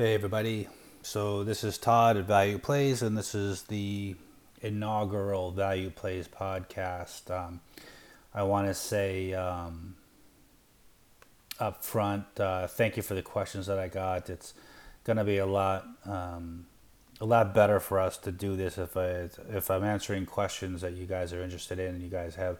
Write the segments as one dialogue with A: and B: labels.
A: Hey, everybody. So, this is Todd at Value Plays, and this is the inaugural Value Plays podcast. Um, I want to say um, up front, uh, thank you for the questions that I got. It's going to be a lot, um, a lot better for us to do this if I if I'm answering questions that you guys are interested in and you guys have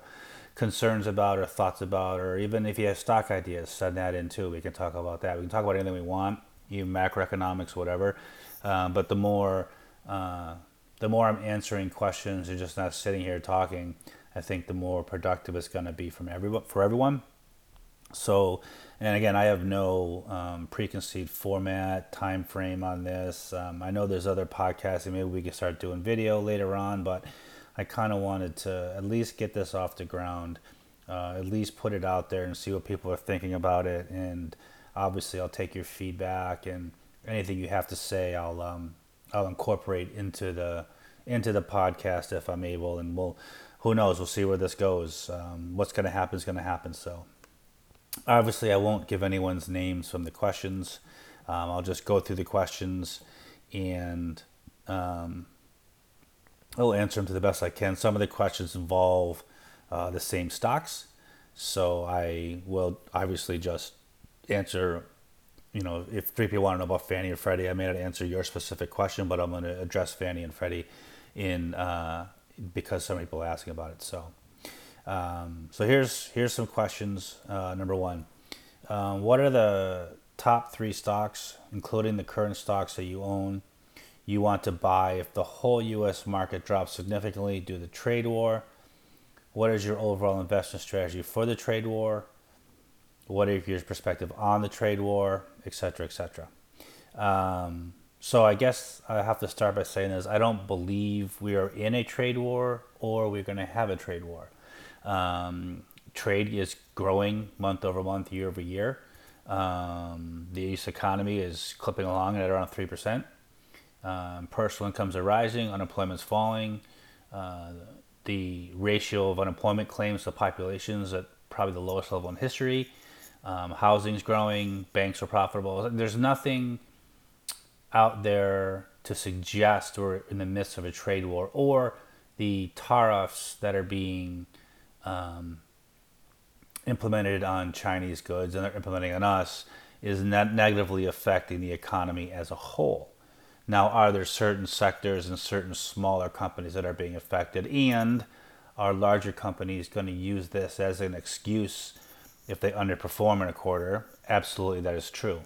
A: concerns about or thoughts about, or even if you have stock ideas, send that in too. We can talk about that. We can talk about anything we want even macroeconomics, whatever. Uh, but the more uh, the more I'm answering questions and just not sitting here talking, I think the more productive it's going to be from everyone for everyone. So, and again, I have no um, preconceived format, time frame on this. Um, I know there's other podcasts, and maybe we can start doing video later on, but I kind of wanted to at least get this off the ground, uh, at least put it out there and see what people are thinking about it, and obviously I'll take your feedback and anything you have to say. I'll um, I'll incorporate into the into the podcast if I'm able, and we'll who knows? We'll see where this goes. Um, what's going to happen is going to happen. So obviously, I won't give anyone's names from the questions. Um, I'll just go through the questions and um, I'll answer them to the best I can. Some of the questions involve uh, the same stocks, so I will obviously just answer, you know, if three people want to know about Fannie or Freddie, I may not answer your specific question, but I'm going to address Fannie and Freddie in uh, because some people are asking about it. So, um, so here's here's some questions. Uh, number one, um, what are the top three stocks, including the current stocks that you own, you want to buy if the whole U.S. market drops significantly due to the trade war? What is your overall investment strategy for the trade war? What are your perspective on the trade war, et cetera, et cetera. Um, so I guess I have to start by saying this: I don't believe we are in a trade war or we're going to have a trade war. Um, trade is growing month over month, year over year. Um, the U.S. economy is clipping along at around three percent. Um, personal incomes are rising, unemployment is falling. Uh, the ratio of unemployment claims to population is at probably the lowest level in history. Um, housing's growing, banks are profitable. There's nothing out there to suggest we're in the midst of a trade war or the tariffs that are being um, implemented on Chinese goods and they're implementing on us is negatively affecting the economy as a whole. Now, are there certain sectors and certain smaller companies that are being affected? And are larger companies going to use this as an excuse if they underperform in a quarter, absolutely that is true.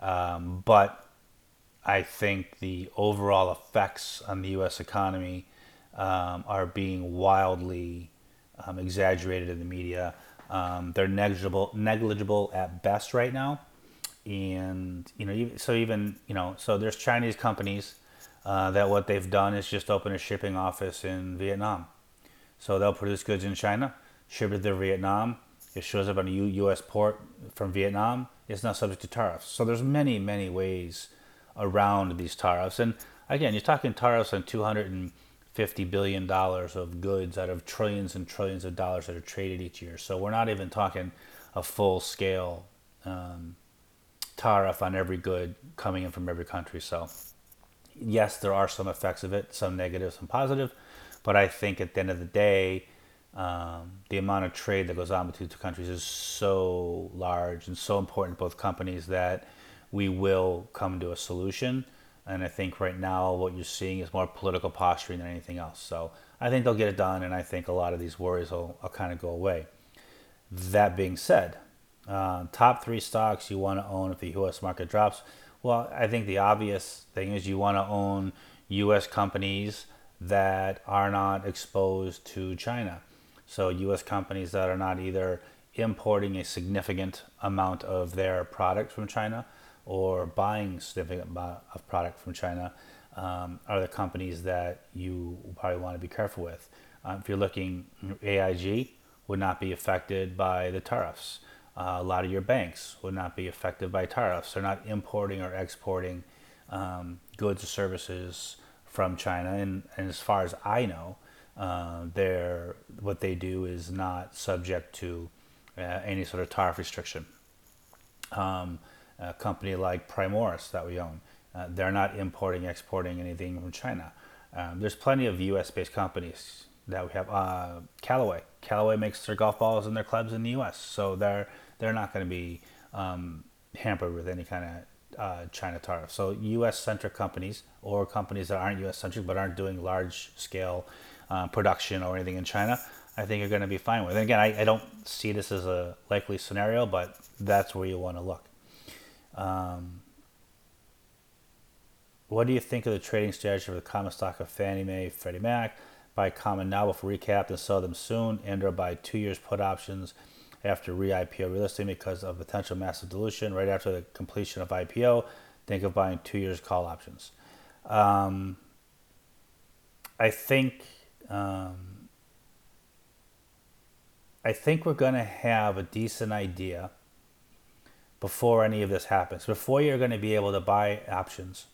A: Um, but I think the overall effects on the U.S. economy um, are being wildly um, exaggerated in the media. Um, they're negligible, negligible at best right now, and you know, so even you know, so there's Chinese companies uh, that what they've done is just open a shipping office in Vietnam. So they'll produce goods in China, ship it to Vietnam, it shows up on a U.S. port from Vietnam, it's not subject to tariffs. So there's many, many ways around these tariffs. And again, you're talking tariffs on 250 billion dollars of goods out of trillions and trillions of dollars that are traded each year. So we're not even talking a full scale um, tariff on every good coming in from every country. So yes, there are some effects of it, some negative, some positive. But I think at the end of the day, um, the amount of trade that goes on between the two countries is so large and so important to both companies that we will come to a solution. And I think right now what you're seeing is more political posturing than anything else. So I think they'll get it done, and I think a lot of these worries will, will kind of go away. That being said, uh, top three stocks you want to own if the U.S. market drops. Well, I think the obvious thing is you want to own U.S. companies that are not exposed to China. So, U.S. companies that are not either importing a significant amount of their product from China or buying significant amount of product from China um, are the companies that you probably want to be careful with. Uh, if you're looking, AIG would not be affected by the tariffs. Uh, a lot of your banks would not be affected by tariffs. They're not importing or exporting um, goods or services from China. And, and as far as I know, uh, they're, what they do is not subject to uh, any sort of tariff restriction. Um, a company like Primoris that we own Uh, they're not importing, exporting anything from China. Um, there's plenty of U.S.-based companies that we have. Uh, Callaway, Callaway makes their golf balls and their clubs in the U.S., so they're they're not going to be um, hampered with any kind of uh, China tariff. So U.S.-centric companies or companies that aren't U.S.-centric but aren't doing large-scale uh, production or anything in China, I think you're going to be fine with. And again, I, I don't see this as a likely scenario, but that's where you want to look. Um, what do you think of the trading strategy for the common stock of Fannie Mae, Freddie Mac? Buy common now before recap and sell them soon, and or buy two years put options after re-IPO relisting because of potential massive dilution right after the completion of IPO. Think of buying two years call options. Um, I think um, I think we're going to have a decent idea before any of this happens. Before you're going to be able to buy options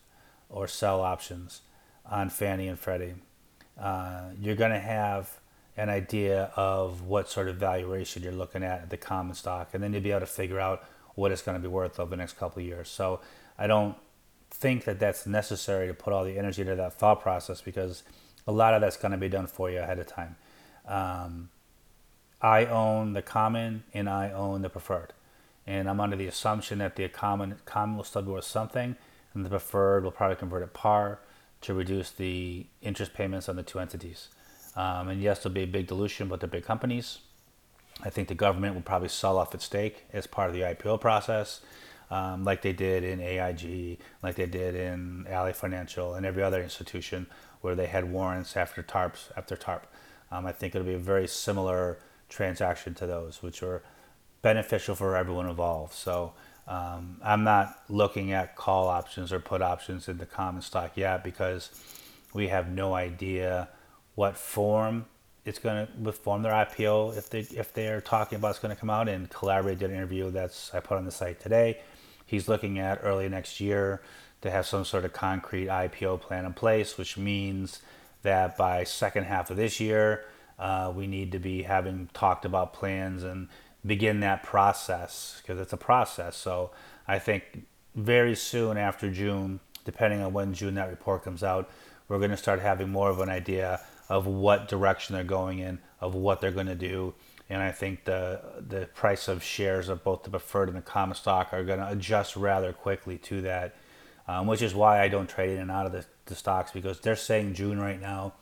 A: or sell options on Fannie and Freddie, uh, you're going to have an idea of what sort of valuation you're looking at at the common stock, and then you'll be able to figure out what it's going to be worth over the next couple of years. So I don't think that that's necessary to put all the energy into that thought process because a lot of that's going to be done for you ahead of time. Um, I own the common and I own the preferred. And I'm under the assumption that the common common will still be worth something, and the preferred will probably convert at par to reduce the interest payments on the two entities. Um, and yes, there'll be a big dilution, but the big companies. I think the government will probably sell off its stake as part of the IPO process, um, like they did in AIG, like they did in Ally Financial, and every other institution where they had warrants after TARPs after TARP. Um, I think it'll be a very similar transaction to those, which are beneficial for everyone involved. So um, I'm not looking at call options or put options in the common stock yet because we have no idea what form it's going to form their IPO if they if they're talking about it's going to come out. And Calabria did an interview that's I put on the site today. He's looking at early next year to have some sort of concrete IPO plan in place, which means that by second half of this year uh, we need to be having talked about plans and begin that process because it's a process. So I think very soon after June, depending on when June that report comes out, we're going to start having more of an idea of what direction they're going in, of what they're going to do. And I think the the price of shares of both the preferred and the common stock are going to adjust rather quickly to that, um, which is why I don't trade in and out of the, the stocks because they're saying June right now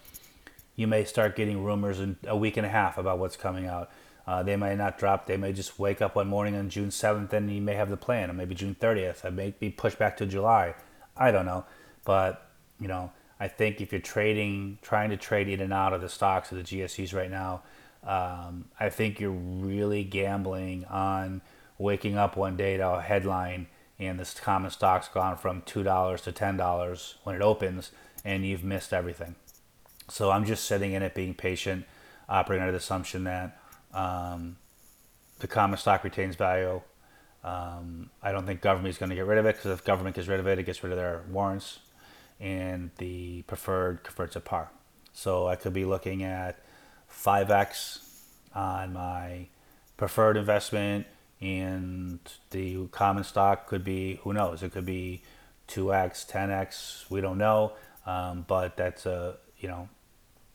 A: you may start getting rumors in a week and a half about what's coming out. Uh, they may not drop. They may just wake up one morning on June 7th and you may have the plan, or maybe June 30th. It may be pushed back to July. I don't know. But, you know, I think if you're trading, trying to trade in and out of the stocks of the GSEs right now, um, I think you're really gambling on waking up one day to a headline and this common stock's gone from $2 to $10 when it opens and you've missed everything. So I'm just sitting in it, being patient, operating under the assumption that um, the common stock retains value. Um, I don't think government is going to get rid of it because if government gets rid of it, it gets rid of their warrants, and the preferred converts at par. So I could be looking at 5x on my preferred investment, and the common stock could be who knows? It could be 2x, 10x. We don't know, um, but that's a you know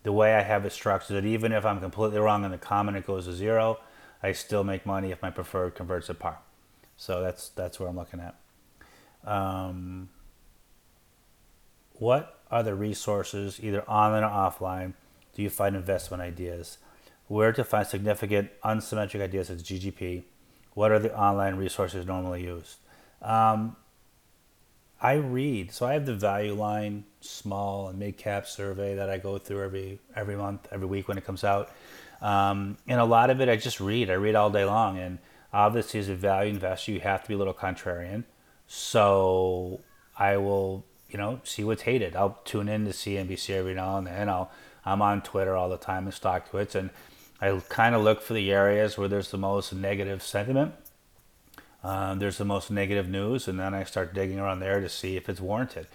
A: the way I have it structured, that even if I'm completely wrong on the common, it goes to zero. I still make money if my preferred converts to par. So that's that's where I'm looking at. Um, what are the resources, either online or offline, do you find investment ideas? Where to find significant unsymmetric ideas as GGP? What are the online resources normally used? Um, I read. So I have the value line small and mid cap survey that I go through every every month, every week when it comes out. Um, and a lot of it I just read. I read all day long. And obviously, as a value investor, you have to be a little contrarian. So I will, you know, see what's hated. I'll tune in to CNBC every now and then. I'll I'm on Twitter all the time and StockTwits, and I kind of look for the areas where there's the most negative sentiment um, there's the most negative news, and then I start digging around there to see if it's warranted.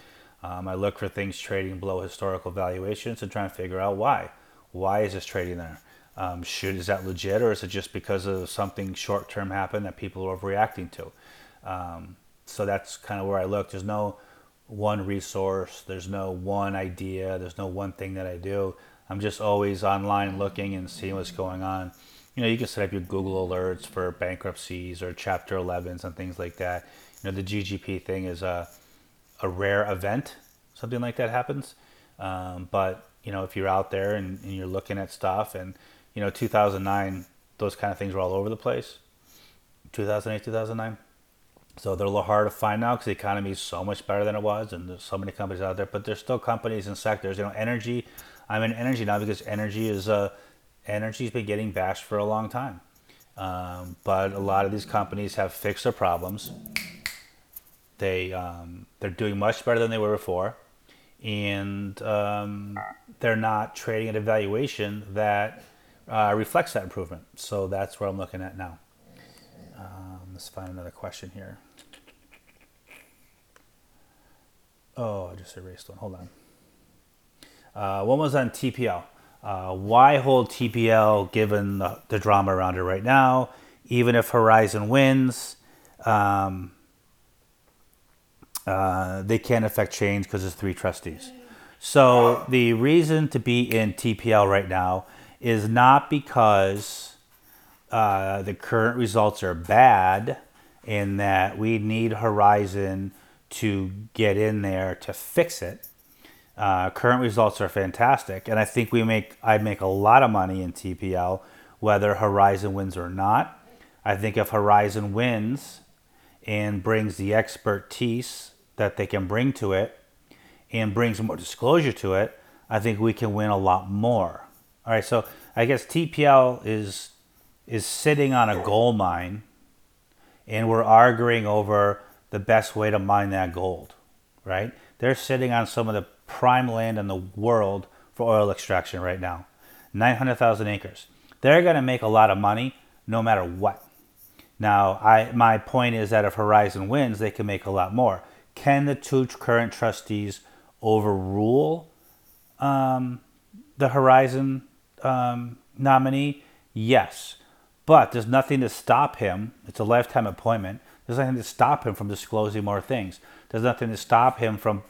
A: Um, I look for things trading below historical valuations and try and figure out why. Why is this trading there? Um, should is that legit, or is it just because of something short term happened that people are overreacting to? Um, so that's kind of where I look. There's no one resource. There's no one idea. There's no one thing that I do. I'm just always online looking and seeing what's going on. You know, you can set up your Google alerts for bankruptcies or Chapter 11s and things like that. You know, the GGP thing is a, a rare event. Something like that happens. Um, but, you know, if you're out there and, and you're looking at stuff and, you know, 2009, those kind of things were all over the place. 2008, 2009. So they're a little hard to find now because the economy is so much better than it was, and there's so many companies out there. But there's still companies and sectors. You know, energy. I'm in energy now because energy is uh, energy's been getting bashed for a long time. Um, but a lot of these companies have fixed their problems. They um, they're doing much better than they were before, and um, they're not trading at a valuation that uh, reflects that improvement. So that's what I'm looking at now. Um, let's find another question here. Oh, I just erased one. Hold on. Uh, one was on TPL. Uh, why hold TPL given the, the, drama around it right now? Even if Horizon wins, um, uh, they can't affect change because there's three trustees. So the reason to be in TPL right now is not because uh, the current results are bad in that we need Horizon to get in there to fix it. Uh, current results are fantastic, and I think we make I make a lot of money in TPL whether Horizon wins or not. I think if Horizon wins and brings the expertise that they can bring to it and brings more disclosure to it, I think we can win a lot more. All right, so I guess TPL is is sitting on a gold mine, and we're arguing over the best way to mine that gold. Right? They're sitting on some of the prime land in the world for oil extraction right now, nine hundred thousand acres. They're going to make a lot of money no matter what. Now, I my point is that if Horizon wins, they can make a lot more. Can the two current trustees overrule um, the Horizon um, nominee? Yes. But there's nothing to stop him. It's a lifetime appointment. There's nothing to stop him from disclosing more things. There's nothing to stop him from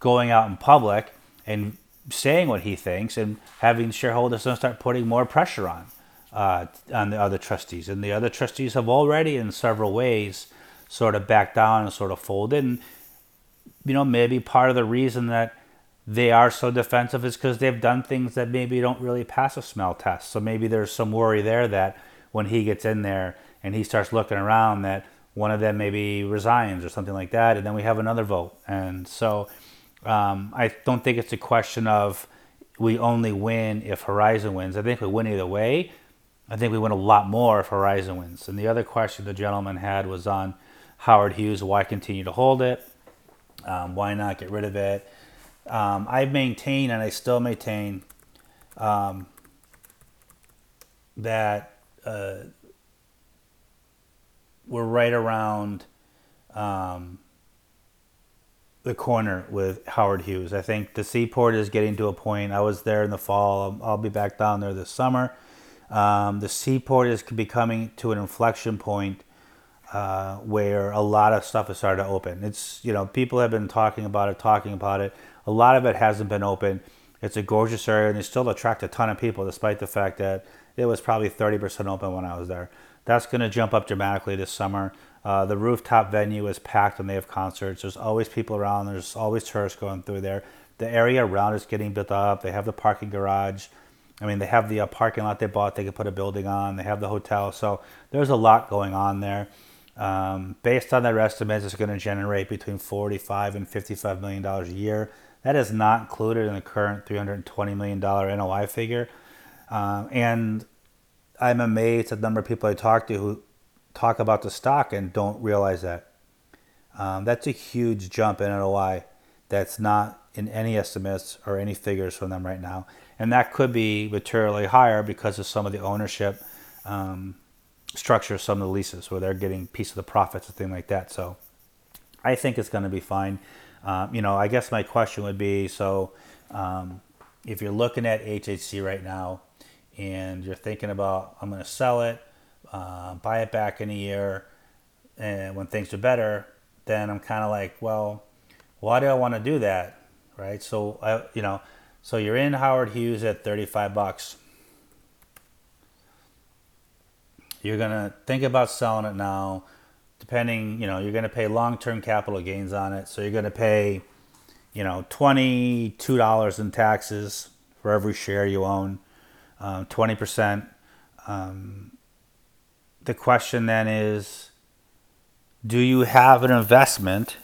A: going out in public and saying what he thinks and having shareholders start putting more pressure on uh, on the other trustees. And the other trustees have already, in several ways, sort of backed down and sort of folded. And you know, maybe part of the reason that they are so defensive is because they've done things that maybe don't really pass a smell test. So maybe there's some worry there that when he gets in there and he starts looking around, that one of them maybe resigns or something like that, and then we have another vote. And so um, I don't think it's a question of we only win if Horizon wins. I think we win either way. I think we win a lot more if Horizon wins. And the other question the gentleman had was on Howard Hughes. Why continue to hold it? Um, why not get rid of it? Um, I maintain, and I still maintain, um, that uh, we're right around um, the corner with Howard Hughes. I think the seaport is getting to a point. I was there in the fall. I'll, be back down there this summer. Um, the seaport is becoming to an inflection point uh, where a lot of stuff has started to open. It's you know people have been talking about it, talking about it. A lot of it hasn't been open. It's a gorgeous area, and it still attract a ton of people, despite the fact that it was probably 30% open when I was there. That's going to jump up dramatically this summer. Uh, the rooftop venue is packed when they have concerts. There's always people around. There's always tourists going through there. The area around is getting built up. They have the parking garage. I mean, they have the uh, parking lot they bought. They could put a building on. They have the hotel. So there's a lot going on there. Um, based on their estimates, it's going to generate between 45 and 55 million dollars a year. That is not included in the current 320 million dollar NOI figure. Um, and I'm amazed at the number of people I talk to who talk about the stock and don't realize that. Um, that's a huge jump in NOI that's not in any estimates or any figures from them right now. And that could be materially higher because of some of the ownership um, structure, some of the leases where they're getting piece of the profits and things like that. So I think it's going to be fine. Um, you know, I guess my question would be so um, if you're looking at HHC right now and you're thinking about, I'm going to sell it, uh, buy it back in a year, and when things are better, then I'm kind of like, well, why do I want to do that? Right. So I, you know, so you're in Howard Hughes at 35 bucks. You're gonna think about selling it now. Depending, you know, you're gonna pay long-term capital gains on it. So you're gonna pay, you know, twenty-two dollars in taxes for every share you own, um, twenty um, percent. Um, the question then is, do you have an investment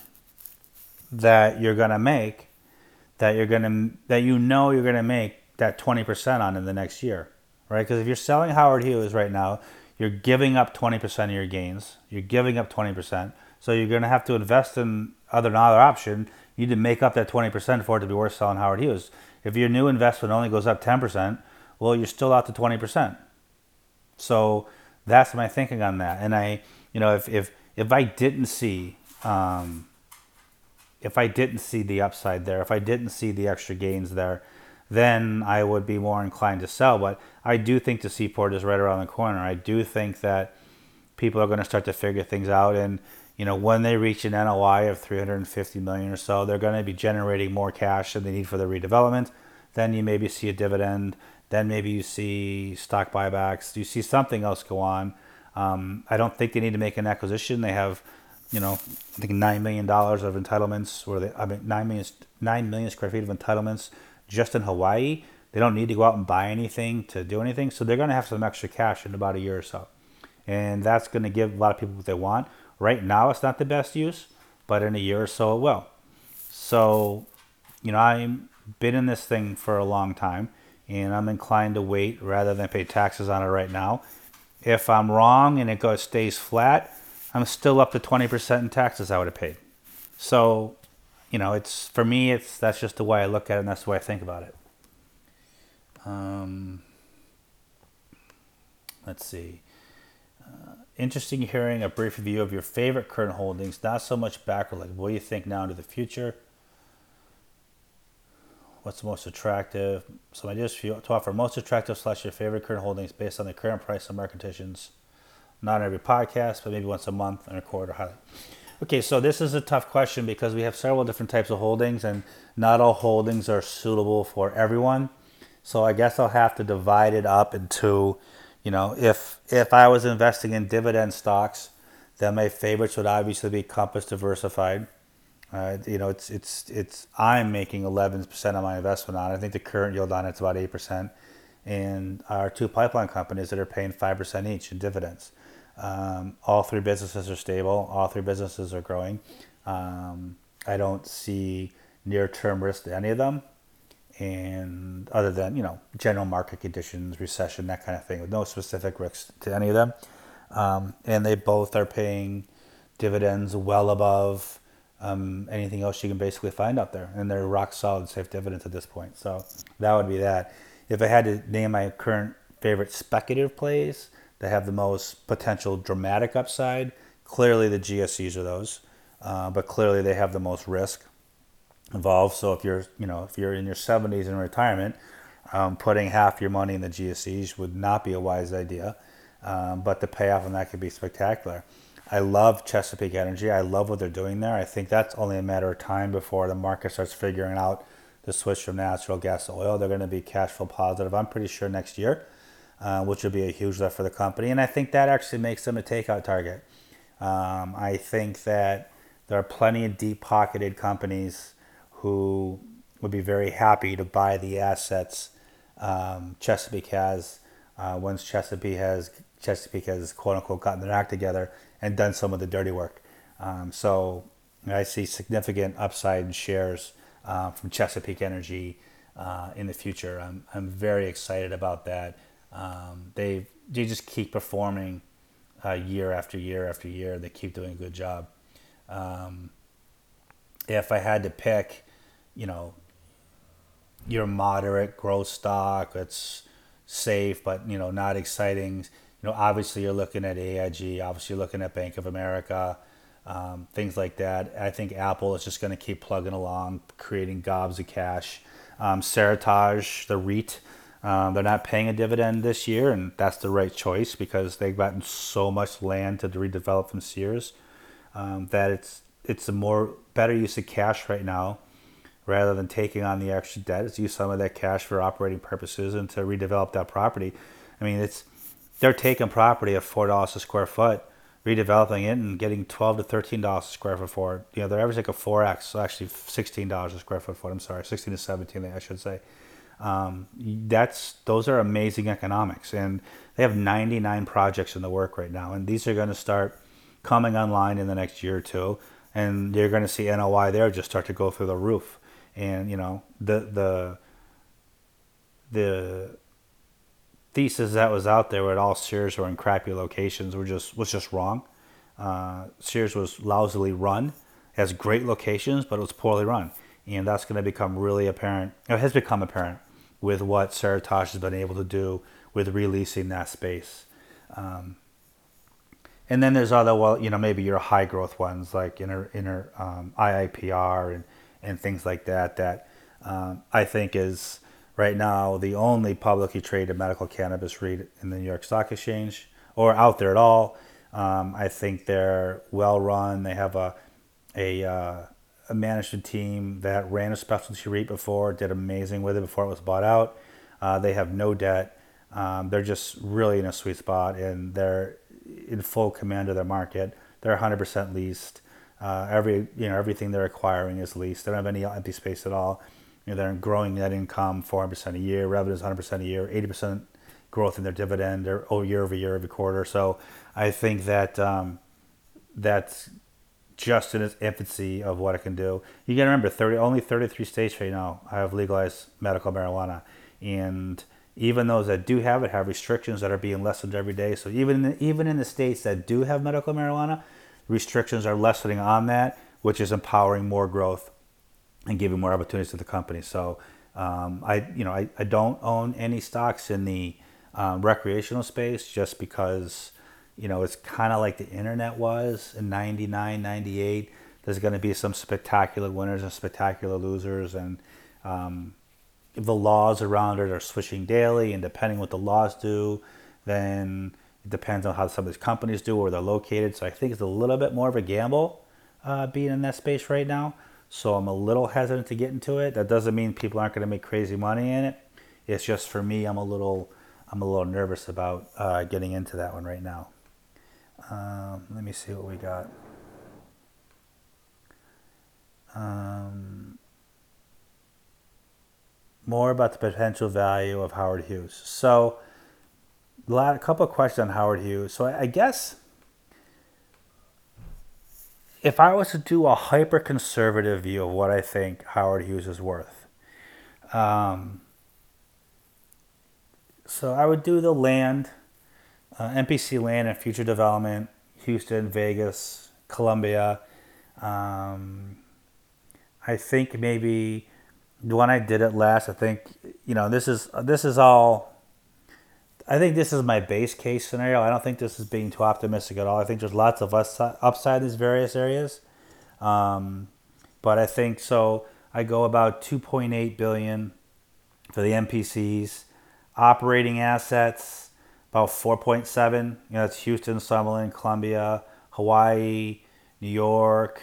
A: that you're gonna make, that you're gonna that you know you're gonna make that twenty percent on in the next year, right? Because if you're selling Howard Hughes right now, you're giving up 20% of your gains. You're giving up 20%. So you're going to have to invest in other another option. You need to make up that 20% for it to be worth selling Howard Hughes. If your new investment only goes up 10%, well, you're still out to 20%. So that's my thinking on that. And I, you know, if if if I didn't see, um, if I didn't see the upside there, if I didn't see the extra gains there, then I would be more inclined to sell. But I do think the seaport is right around the corner. I do think that people are going to start to figure things out. And, you know, when they reach an NOI of 350 million or so, they're going to be generating more cash than they need for the redevelopment. Then you maybe see a dividend. Then maybe you see stock buybacks. You see something else go on. Um, I don't think they need to make an acquisition. They have, you know, I think nine million dollars of entitlements, or they, I mean, nine million nine million square feet of entitlements just in Hawaii. They don't need to go out and buy anything to do anything. So they're going to have some extra cash in about a year or so. And that's going to give a lot of people what they want. Right now, it's not the best use, but in a year or so, it will. So, you know, I've been in this thing for a long time and I'm inclined to wait rather than pay taxes on it right now. If I'm wrong and it goes stays flat, I'm still up to 20% in taxes I would have paid. So you know, it's for me, it's that's just the way I look at it, and that's the way I think about it. Um, let's see. Uh, interesting hearing a brief review of your favorite current holdings, not so much backward, like what do you think now into the future? What's most attractive? So for you to offer most attractive slash your favorite current holdings based on the current price and market conditions. Not every podcast, but maybe once a month and a quarter highlight. Okay, so this is a tough question because we have several different types of holdings, and not all holdings are suitable for everyone. So I guess I'll have to divide it up into, you know, if if I was investing in dividend stocks, then my favorites would obviously be Compass Diversified. Uh, you know, it's it's it's I'm making 11% on my investment on. it. I think the current yield on it's about 8%, and our two pipeline companies that are paying 5% each in dividends. Um, all three businesses are stable. All three businesses are growing. Um, I don't see near-term risk to any of them, and other than you know general market conditions, recession, that kind of thing, with no specific risks to any of them. Um, and they both are paying dividends well above um, anything else you can basically find out there, and they're rock solid, safe dividends at this point. So that would be that. If I had to name my current favorite speculative plays, that have the most potential dramatic upside. Clearly, the GSEs are those, uh, but clearly they have the most risk involved. So if you're, you know, if you're in your 70s in retirement, um, putting half your money in the GSEs would not be a wise idea. Um, but the payoff on that could be spectacular. I love Chesapeake Energy. I love what they're doing there. I think that's only a matter of time before the market starts figuring out the switch from natural gas to oil. They're going to be cash flow positive. I'm pretty sure next year uh, which would be a huge lift for the company. And I think that actually makes them a takeout target. Um, I think that there are plenty of deep pocketed companies who would be very happy to buy the assets um, Chesapeake has uh, once Chesapeake has Chesapeake has quote unquote gotten their act together and done some of the dirty work. Um, so I see significant upside in shares uh, from Chesapeake Energy uh, in the future. I'm, I'm very excited about that. Um, they they just keep performing uh, year after year after year. They keep doing a good job. Um, if I had to pick, you know, your moderate growth stock that's safe but you know not exciting. Know, obviously you're looking at AIG. Obviously you're looking at Bank of America. Um, things like that. I think Apple is just going to keep plugging along, creating gobs of cash. Um, Seritage, the REIT, um, they're not paying a dividend this year, and that's the right choice because they've gotten so much land to redevelop from Sears um, that it's it's a more better use of cash right now rather than taking on the extra debt is use some of that cash for operating purposes and to redevelop that property. I mean, it's they're taking property at four dollars a square foot, redeveloping it and getting twelve to thirteen dollars a square foot for it. You know, they're averaging like a four x, so actually sixteen dollars a square foot for it. I'm sorry, sixteen to seventeen, I should say. Um, that's those are amazing economics, and they have 99 projects in the work right now, and these are going to start coming online in the next year or two, and you're going to see NOI there just start to go through the roof and you know the the the thesis that was out there where all Sears were in crappy locations were just was just wrong. Uh, Sears was lousily run, has great locations, but it was poorly run, and that's going to become really apparent. It has become apparent with what Seritage has been able to do with releasing that space. Um, and then there's other well, you know, maybe your high growth ones like inner inner um, IIPR and and things like that that um, I think is right now the only publicly traded medical cannabis REIT in the New York Stock Exchange or out there at all. Um, I think they're well run. They have a a, uh, a management team that ran a specialty REIT before, did amazing with it before it was bought out. Uh, they have no debt. Um, they're just really in a sweet spot, and they're in full command of their market. They're 100% leased. Uh, every you know everything they're acquiring is leased. They don't have any empty space at all. Know, they're growing net income 400% a year, revenues 100% a year, 80% growth in their dividend or oh, year over year every quarter. So I think that um, that's just in its infancy of what it can do. You got to remember, 30 only 33 states right now have legalized medical marijuana, and even those that do have it have restrictions that are being lessened every day. So even in, even in the states that do have medical marijuana, restrictions are lessening on that, which is empowering more growth and giving more opportunities to the company. So um, I, you know, I, I don't own any stocks in the um, recreational space just because, you know, it's kind of like the internet was in 99, 98. There's going to be some spectacular winners and spectacular losers. And um, the laws around it are switching daily. And depending what the laws do, then it depends on how some of these companies do, where they're located. So I think it's a little bit more of a gamble uh, being in that space right now. So I'm a little hesitant to get into it. That doesn't mean people aren't going to make crazy money in it. It's just for me, I'm a little, I'm a little nervous about uh, getting into that one right now. Um, let me see what we got. Um, more about the potential value of Howard Hughes. So a, lot, a couple of questions on Howard Hughes. So I, I guess if I was to do a hyper conservative view of what I think Howard Hughes is worth, um, so I would do the land, uh, MPC land and future development, Houston, Vegas, Columbia. Um, I think maybe when I did it last, I think you know this is this is all I think this is my base case scenario. I don't think this is being too optimistic at all. I think there's lots of upside in these various areas. Um, but I think so. I go about 2.8 billion for the MPCs, operating assets about 4.7. You know, that's Houston, Summerlin, Columbia, Hawaii, New York.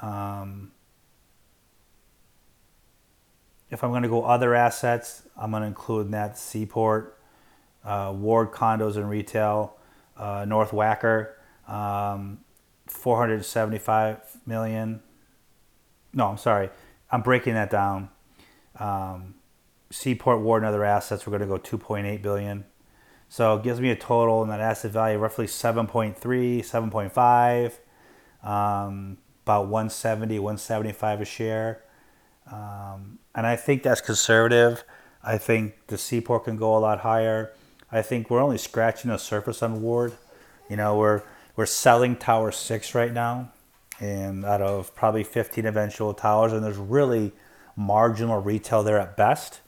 A: Um, if I'm going to go other assets, I'm going to include that Seaport, uh, Ward Condos and Retail, uh, North Wacker, um, 475 million. No, I'm sorry. I'm breaking that down. Um, Seaport Ward and other assets, we're going to go 2.8 billion. So it gives me a total in that asset value roughly 7.3, 7.5, um, about 170, 175 a share. Um, and I think that's conservative. I think the Seaport can go a lot higher. I think we're only scratching the surface on Ward. You know, we're we're selling Tower Six right now, and out of probably 15 eventual towers, and there's really marginal retail there at best.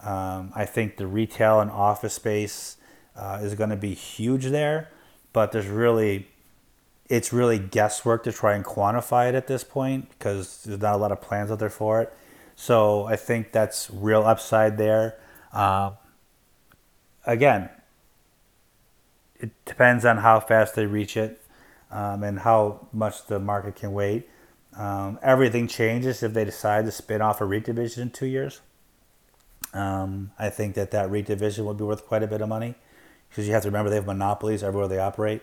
A: Um, I think the retail and office space uh, is going to be huge there, but there's really it's really guesswork to try and quantify it at this point because there's not a lot of plans out there for it. So I think that's real upside there. Uh, again, it depends on how fast they reach it. um, and how much the market can wait. Um, everything changes if they decide to spin off a REIT division in two years. Um, I think that that REIT division would be worth quite a bit of money because you have to remember they have monopolies everywhere they operate.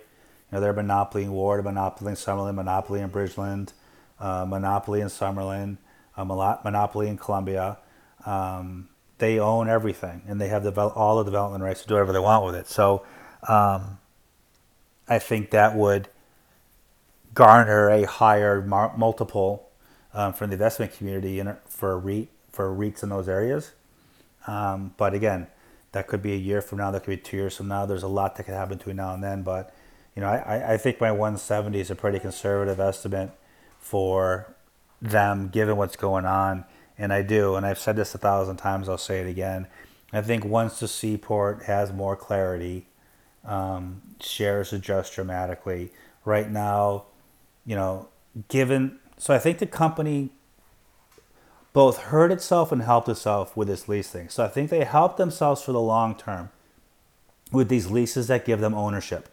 A: You know, they're a monopoly in Ward, a monopoly in Summerlin, monopoly in Bridgeland, uh, monopoly in Summerlin, a monopoly in Columbia. Um, they own everything, and they have all the development rights to do whatever they want with it. So, um, I think that would garner a higher mar- multiple um, from the investment community in, for REIT for REITs in those areas. Um, but again, that could be a year from now. That could be two years from now. There's a lot that could happen between now and then. But you know, I, I think my 170 is a pretty conservative estimate for them, given what's going on. And I do, and I've said this a thousand times. I'll say it again. I think once the seaport has more clarity, um, shares adjust dramatically. Right now, you know, given so I think the company both hurt itself and helped itself with this lease thing. So I think they helped themselves for the long term with these leases that give them ownership.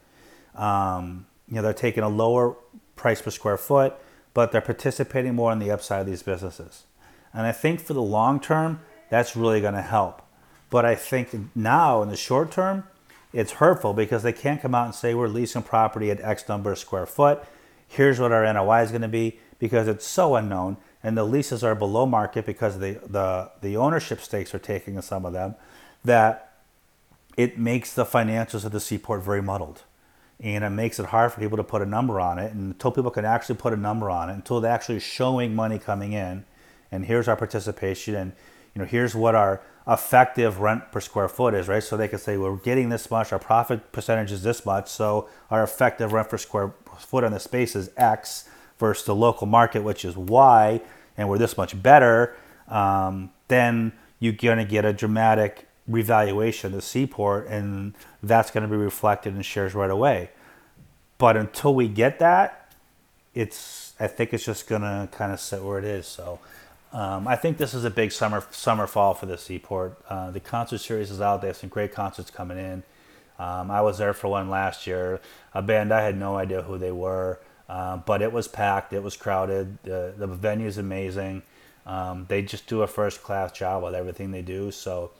A: Um, you know, they're taking a lower price per square foot, but they're participating more on the upside of these businesses. And I think for the long term, that's really going to help. But I think now in the short term, it's hurtful because they can't come out and say we're leasing property at X number of square foot. Here's what our NOI is going to be because it's so unknown and the leases are below market because the, the, the ownership stakes are taking in some of them, that it makes the financials of the seaport very muddled. And it makes it hard for people to put a number on it. And until people can actually put a number on it, until they're actually showing money coming in, and here's our participation, and you know, here's what our effective rent per square foot is, right? So they can say we're getting this much, our profit percentage is this much, so our effective rent per square foot on the space is X versus the local market, which is Y, and we're this much better, um, then you're going to get a dramatic revaluation of the seaport, and that's going to be reflected in shares right away. But until we get that, it's I think it's just going to kind of sit where it is. So. Um, I think this is a big summer summer fall for the Seaport. Uh, the concert series is out. They have some great concerts coming in. Um, I was there for one last year. A band I had no idea who they were. Uh, but it was packed. It was crowded. The the venue is amazing. Um, they just do a first class job with everything they do. So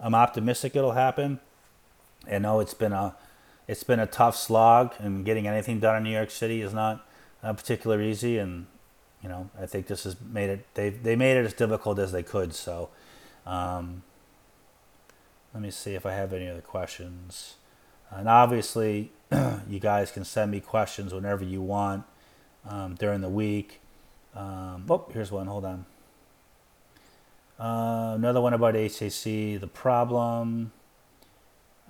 A: I'm optimistic it'll happen. I know it's been a it's been a tough slog, and getting anything done in New York City is not uh, particularly easy. And you know, I think this has made it. They they made it as difficult as they could. So. Um, let me see if I have any other questions. And obviously, you guys can send me questions whenever you want um, during the week. Um, oh, here's one. Hold on. Uh, another one about HAC, the problem.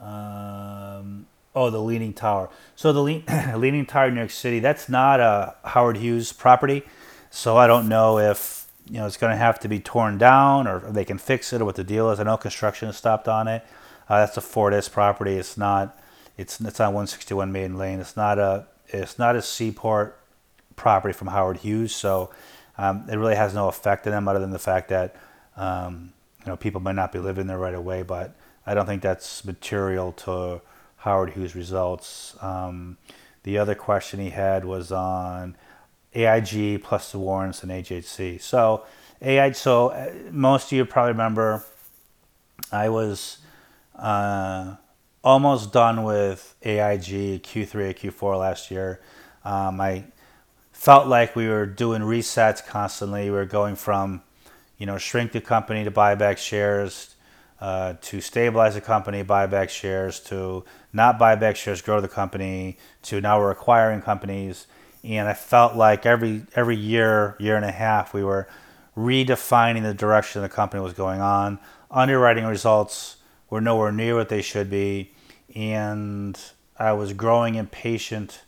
A: Um, oh, the Leaning Tower. So the Le- Leaning Tower in New York City, that's not a Howard Hughes property. So I don't know if you know it's going to have to be torn down or they can fix it or what the deal is. I know construction has stopped on it. Uh, that's a Fortis property. It's not it's it's on 161 Maiden Lane. It's not a it's not a seaport property from Howard Hughes, so um, it really has no effect on them other than the fact that um, you know people might not be living there right away. But I don't think that's material to Howard Hughes results. Um, the other question he had was on AIG plus the warrants and HHC. So AI. So uh, most of you probably remember I was. Uh, almost done with AIG Q3 or Q4 last year. Um, I felt like we were doing resets constantly. We were going from, you know, shrink the company to buy back shares, uh, to stabilize the company, buy back shares, to not buy back shares, grow the company, to now we're acquiring companies. And I felt like every every year, year and a half, we were redefining the direction the company was going on. Underwriting results were nowhere near what they should be and I was growing impatient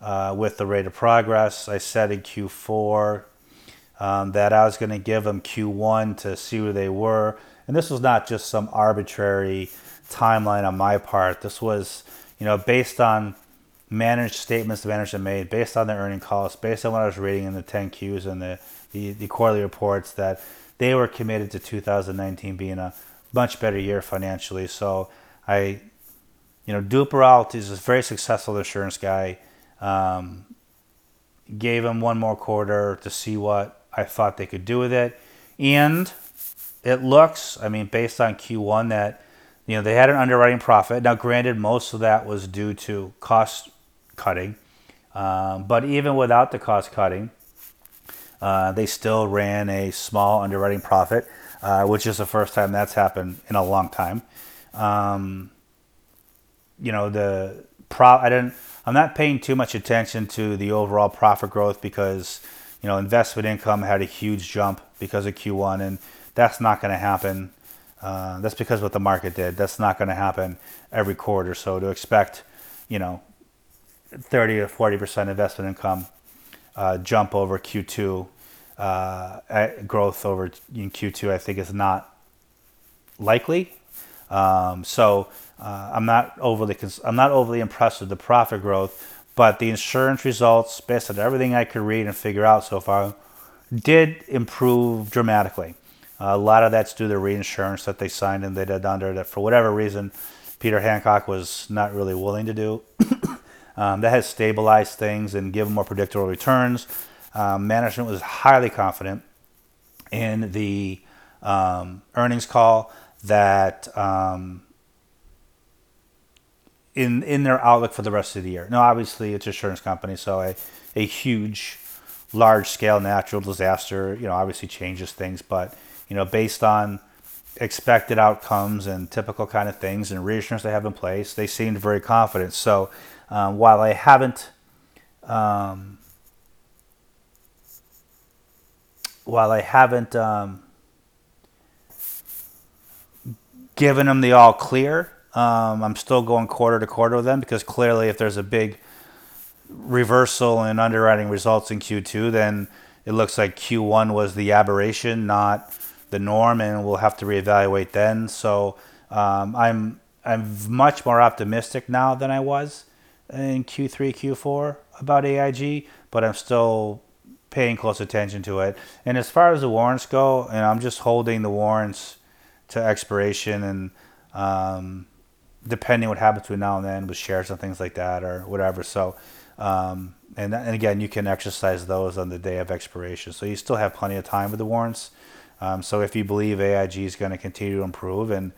A: uh, with the rate of progress. I said in Q4 um, that I was going to give them Q1 to see where they were. And this was not just some arbitrary timeline on my part. This was, you know, based on managed statements the management made, based on their earning calls, based on what I was reading in the 10Qs and the, the, the quarterly reports, that they were committed to 2019 being a much better year financially. So I you know, Duperreault is a very successful insurance guy. Um, gave them one more quarter to see what I thought they could do with it. And it looks, I mean, based on Q1, that you know they had an underwriting profit. Now, granted, most of that was due to cost cutting, um, but even without the cost cutting, uh, they still ran a small underwriting profit, uh, which is the first time that's happened in a long time. Um, you know the pro. I didn't. I'm not paying too much attention to the overall profit growth because you know investment income had a huge jump because of Q1 and that's not going to happen. Uh, that's because what the market did. That's not going to happen every quarter. So to expect, you know, 30 to 40 percent investment income uh, jump over Q2 uh, growth over in Q2, I think is not likely. Um, so uh, I'm not overly cons- I'm not overly impressed with the profit growth, but the insurance results, based on everything I could read and figure out so far, did improve dramatically. A lot of that's due to reinsurance that they signed and they did under that for whatever reason Peter Hancock was not really willing to do. Um, that has stabilized things and given more predictable returns. Um, management was highly confident in the um, earnings call that um, in in their outlook for the rest of the year. Now, obviously, it's an insurance company, so a, a huge, large scale natural disaster, you know, obviously changes things, but you know, based on expected outcomes and typical kind of things and reinsurance they have in place, they seemed very confident. So um, while I haven't, um, while I haven't um, given them the all clear, um, I'm still going quarter to quarter with them because clearly, if there's a big reversal in underwriting results in Q2, then it looks like Q1 was the aberration, not the norm, and we'll have to reevaluate then. So um, I'm I'm much more optimistic now than I was in Q3, Q4 about AIG, but I'm still paying close attention to it. And as far as the warrants go, and I'm just holding the warrants to expiration, and um, depending what happens between now and then with shares and things like that or whatever. So. Um, and, and again, you can exercise those on the day of expiration. So you still have plenty of time with the warrants. Um, so if you believe AIG is going to continue to improve and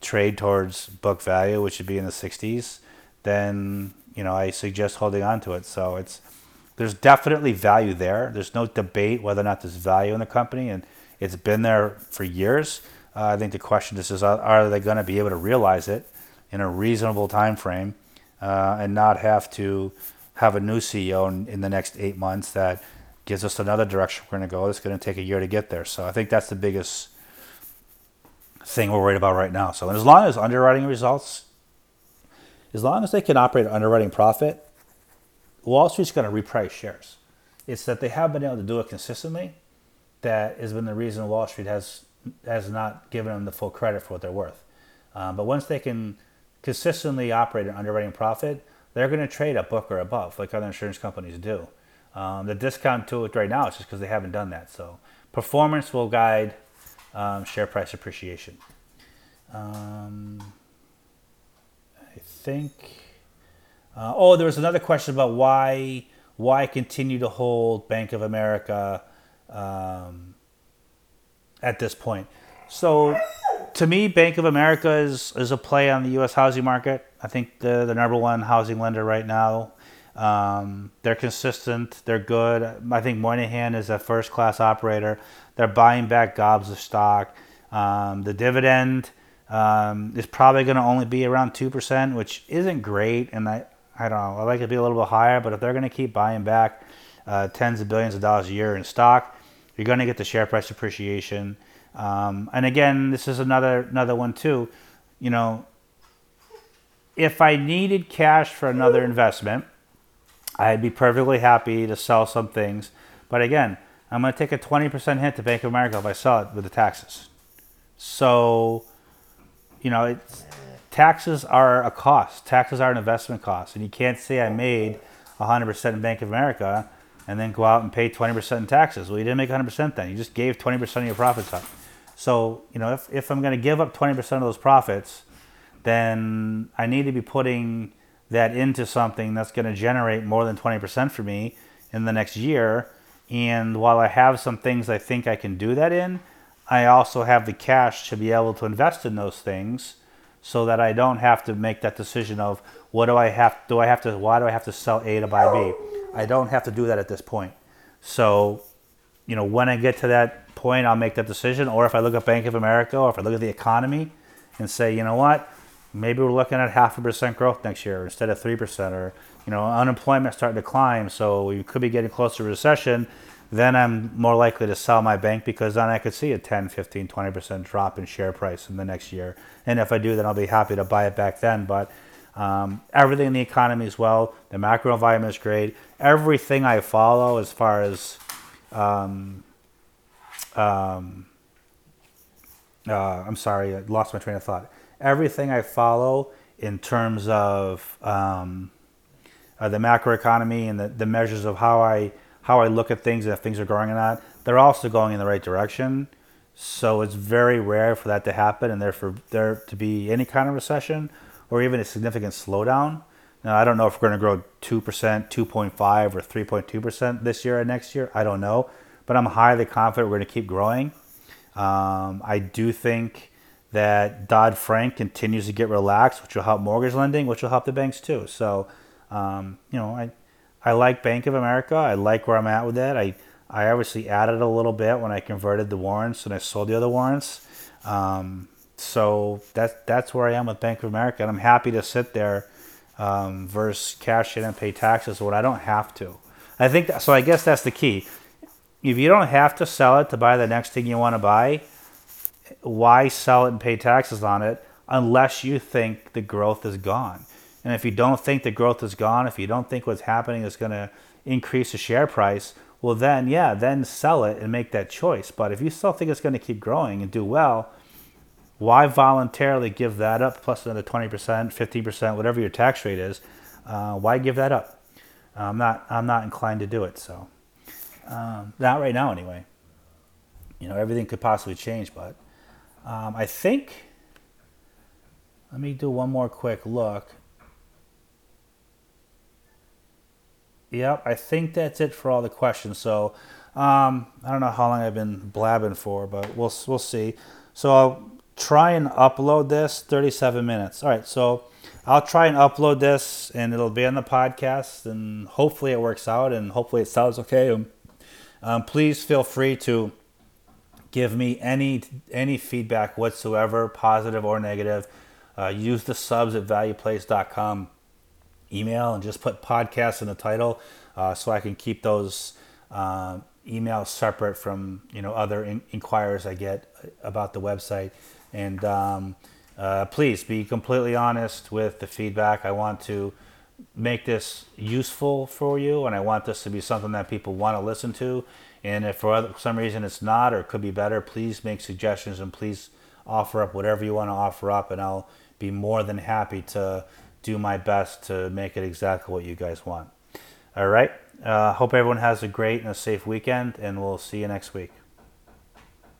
A: trade towards book value, which would be in the 60s, then you know I suggest holding on to it. So it's there's definitely value there. There's no debate whether or not there's value in the company, and it's been there for years. Uh, I think the question is, is are they going to be able to realize it in a reasonable time frame uh, and not have to have a new CEO in, in the next eight months that gives us another direction we're going to go. It's going to take a year to get there. So I think that's the biggest thing we're worried about right now. So as long as underwriting results, as long as they can operate at underwriting profit, Wall Street's going to reprice shares. It's that they have been able to do it consistently that has been the reason Wall Street has has not given them the full credit for what they're worth. Um, but once they can consistently operate at underwriting profit, they're going to trade at book or above, like other insurance companies do. Um, the discount to it right now is just because they haven't done that. So performance will guide um, share price appreciation. Um, think. Uh, oh, there was another question about why why continue to hold Bank of America um, at this point. So, to me, Bank of America is, is a play on the U.S. housing market. I think the the number one housing lender right now. Um, they're consistent. They're good. I think Moynihan is a first class operator. They're buying back gobs of stock. Um, the dividend um, is probably going to only be around two percent, which isn't great. And I, I don't know. I like it to be a little bit higher. But if they're going to keep buying back uh, tens of billions of dollars a year in stock, you're going to get the share price appreciation. Um, and again, this is another another one too. You know, if I needed cash for another investment I'd be perfectly happy to sell some things. But again, I'm going to take a 20% hit to Bank of America if I sell it with the taxes. So, you know, taxes are a cost. Taxes are an investment cost. And you can't say I made 100% in Bank of America and then go out and pay 20% in taxes. Well, you didn't make 100% then. You just gave 20% of your profits up. So, you know, if, if I'm going to give up 20% of those profits, then I need to be putting that into something that's going to generate more than 20% for me in the next year. And while I have some things I think I can do that in, I also have the cash to be able to invest in those things so that I don't have to make that decision of what do I have do I have to why do I have to sell A to buy B? I don't have to do that at this point. So, you know, when I get to that point, I'll make that decision. Or if I look at Bank of America or if I look at the economy and say, you know what, maybe we're looking at half a percent growth next year instead of three percent, or you know, unemployment starting to climb, so we could be getting close to recession. Then I'm more likely to sell my bank because then I could see a 10, 15, 20% drop in share price in the next year. And if I do, then I'll be happy to buy it back then. But um, everything in the economy is well, the macro environment is great. Everything I follow as far as um, um, uh, I'm sorry, I lost my train of thought. Everything I follow in terms of um, uh, the macroeconomy and the, the measures of how I how I look at things if things are growing or not, they're also going in the right direction. So it's very rare for that to happen and therefore there to be any kind of recession or even a significant slowdown. Now I don't know if we're going to grow two percent, two point five, or three point two percent this year or next year. I don't know, but I'm highly confident we're going to keep growing. Um, I do think that Dodd Frank continues to get relaxed, which will help mortgage lending, which will help the banks too. So, um, you know, I, I like Bank of America. I like where I'm at with that. I, I obviously added a little bit when I converted the warrants and I sold the other warrants. Um, so that's that's where I am with Bank of America, and I'm happy to sit there um, versus cash in and pay taxes when I don't have to. I think that, so. I guess that's the key if you don't have to sell it to buy the next thing you want to buy, why sell it and pay taxes on it unless you think the growth is gone? And if you don't think the growth is gone, if you don't think what's happening is going to increase the share price, well, then, yeah, then sell it and make that choice. But if you still think it's going to keep growing and do well, why voluntarily give that up plus another 20%, 15%, whatever your tax rate is? Uh, why give that up? I'm not, I'm not inclined to do it. So. Um, not right now, anyway. You know, everything could possibly change, but um, I think. Let me do one more quick look. Yep, I think that's it for all the questions. So um, I don't know how long I've been blabbing for, but we'll we'll see. So I'll try and upload this 37 minutes. All right, so I'll try and upload this, and it'll be on the podcast, and hopefully it works out, and hopefully it sounds okay. Um, please feel free to give me any any feedback whatsoever, positive or negative. Uh, use the subs at valueplays.com email and just put podcast in the title uh, so I can keep those uh, emails separate from you know other in- inquiries I get about the website. And um, uh, please be completely honest with the feedback. I want to make this useful for you, and I want this to be something that people want to listen to. And if for some reason it's not or could be better, please make suggestions and please offer up whatever you want to offer up, and I'll be more than happy to do my best to make it exactly what you guys want. All right. Uh, hope everyone has a great and a safe weekend, and we'll see you next week.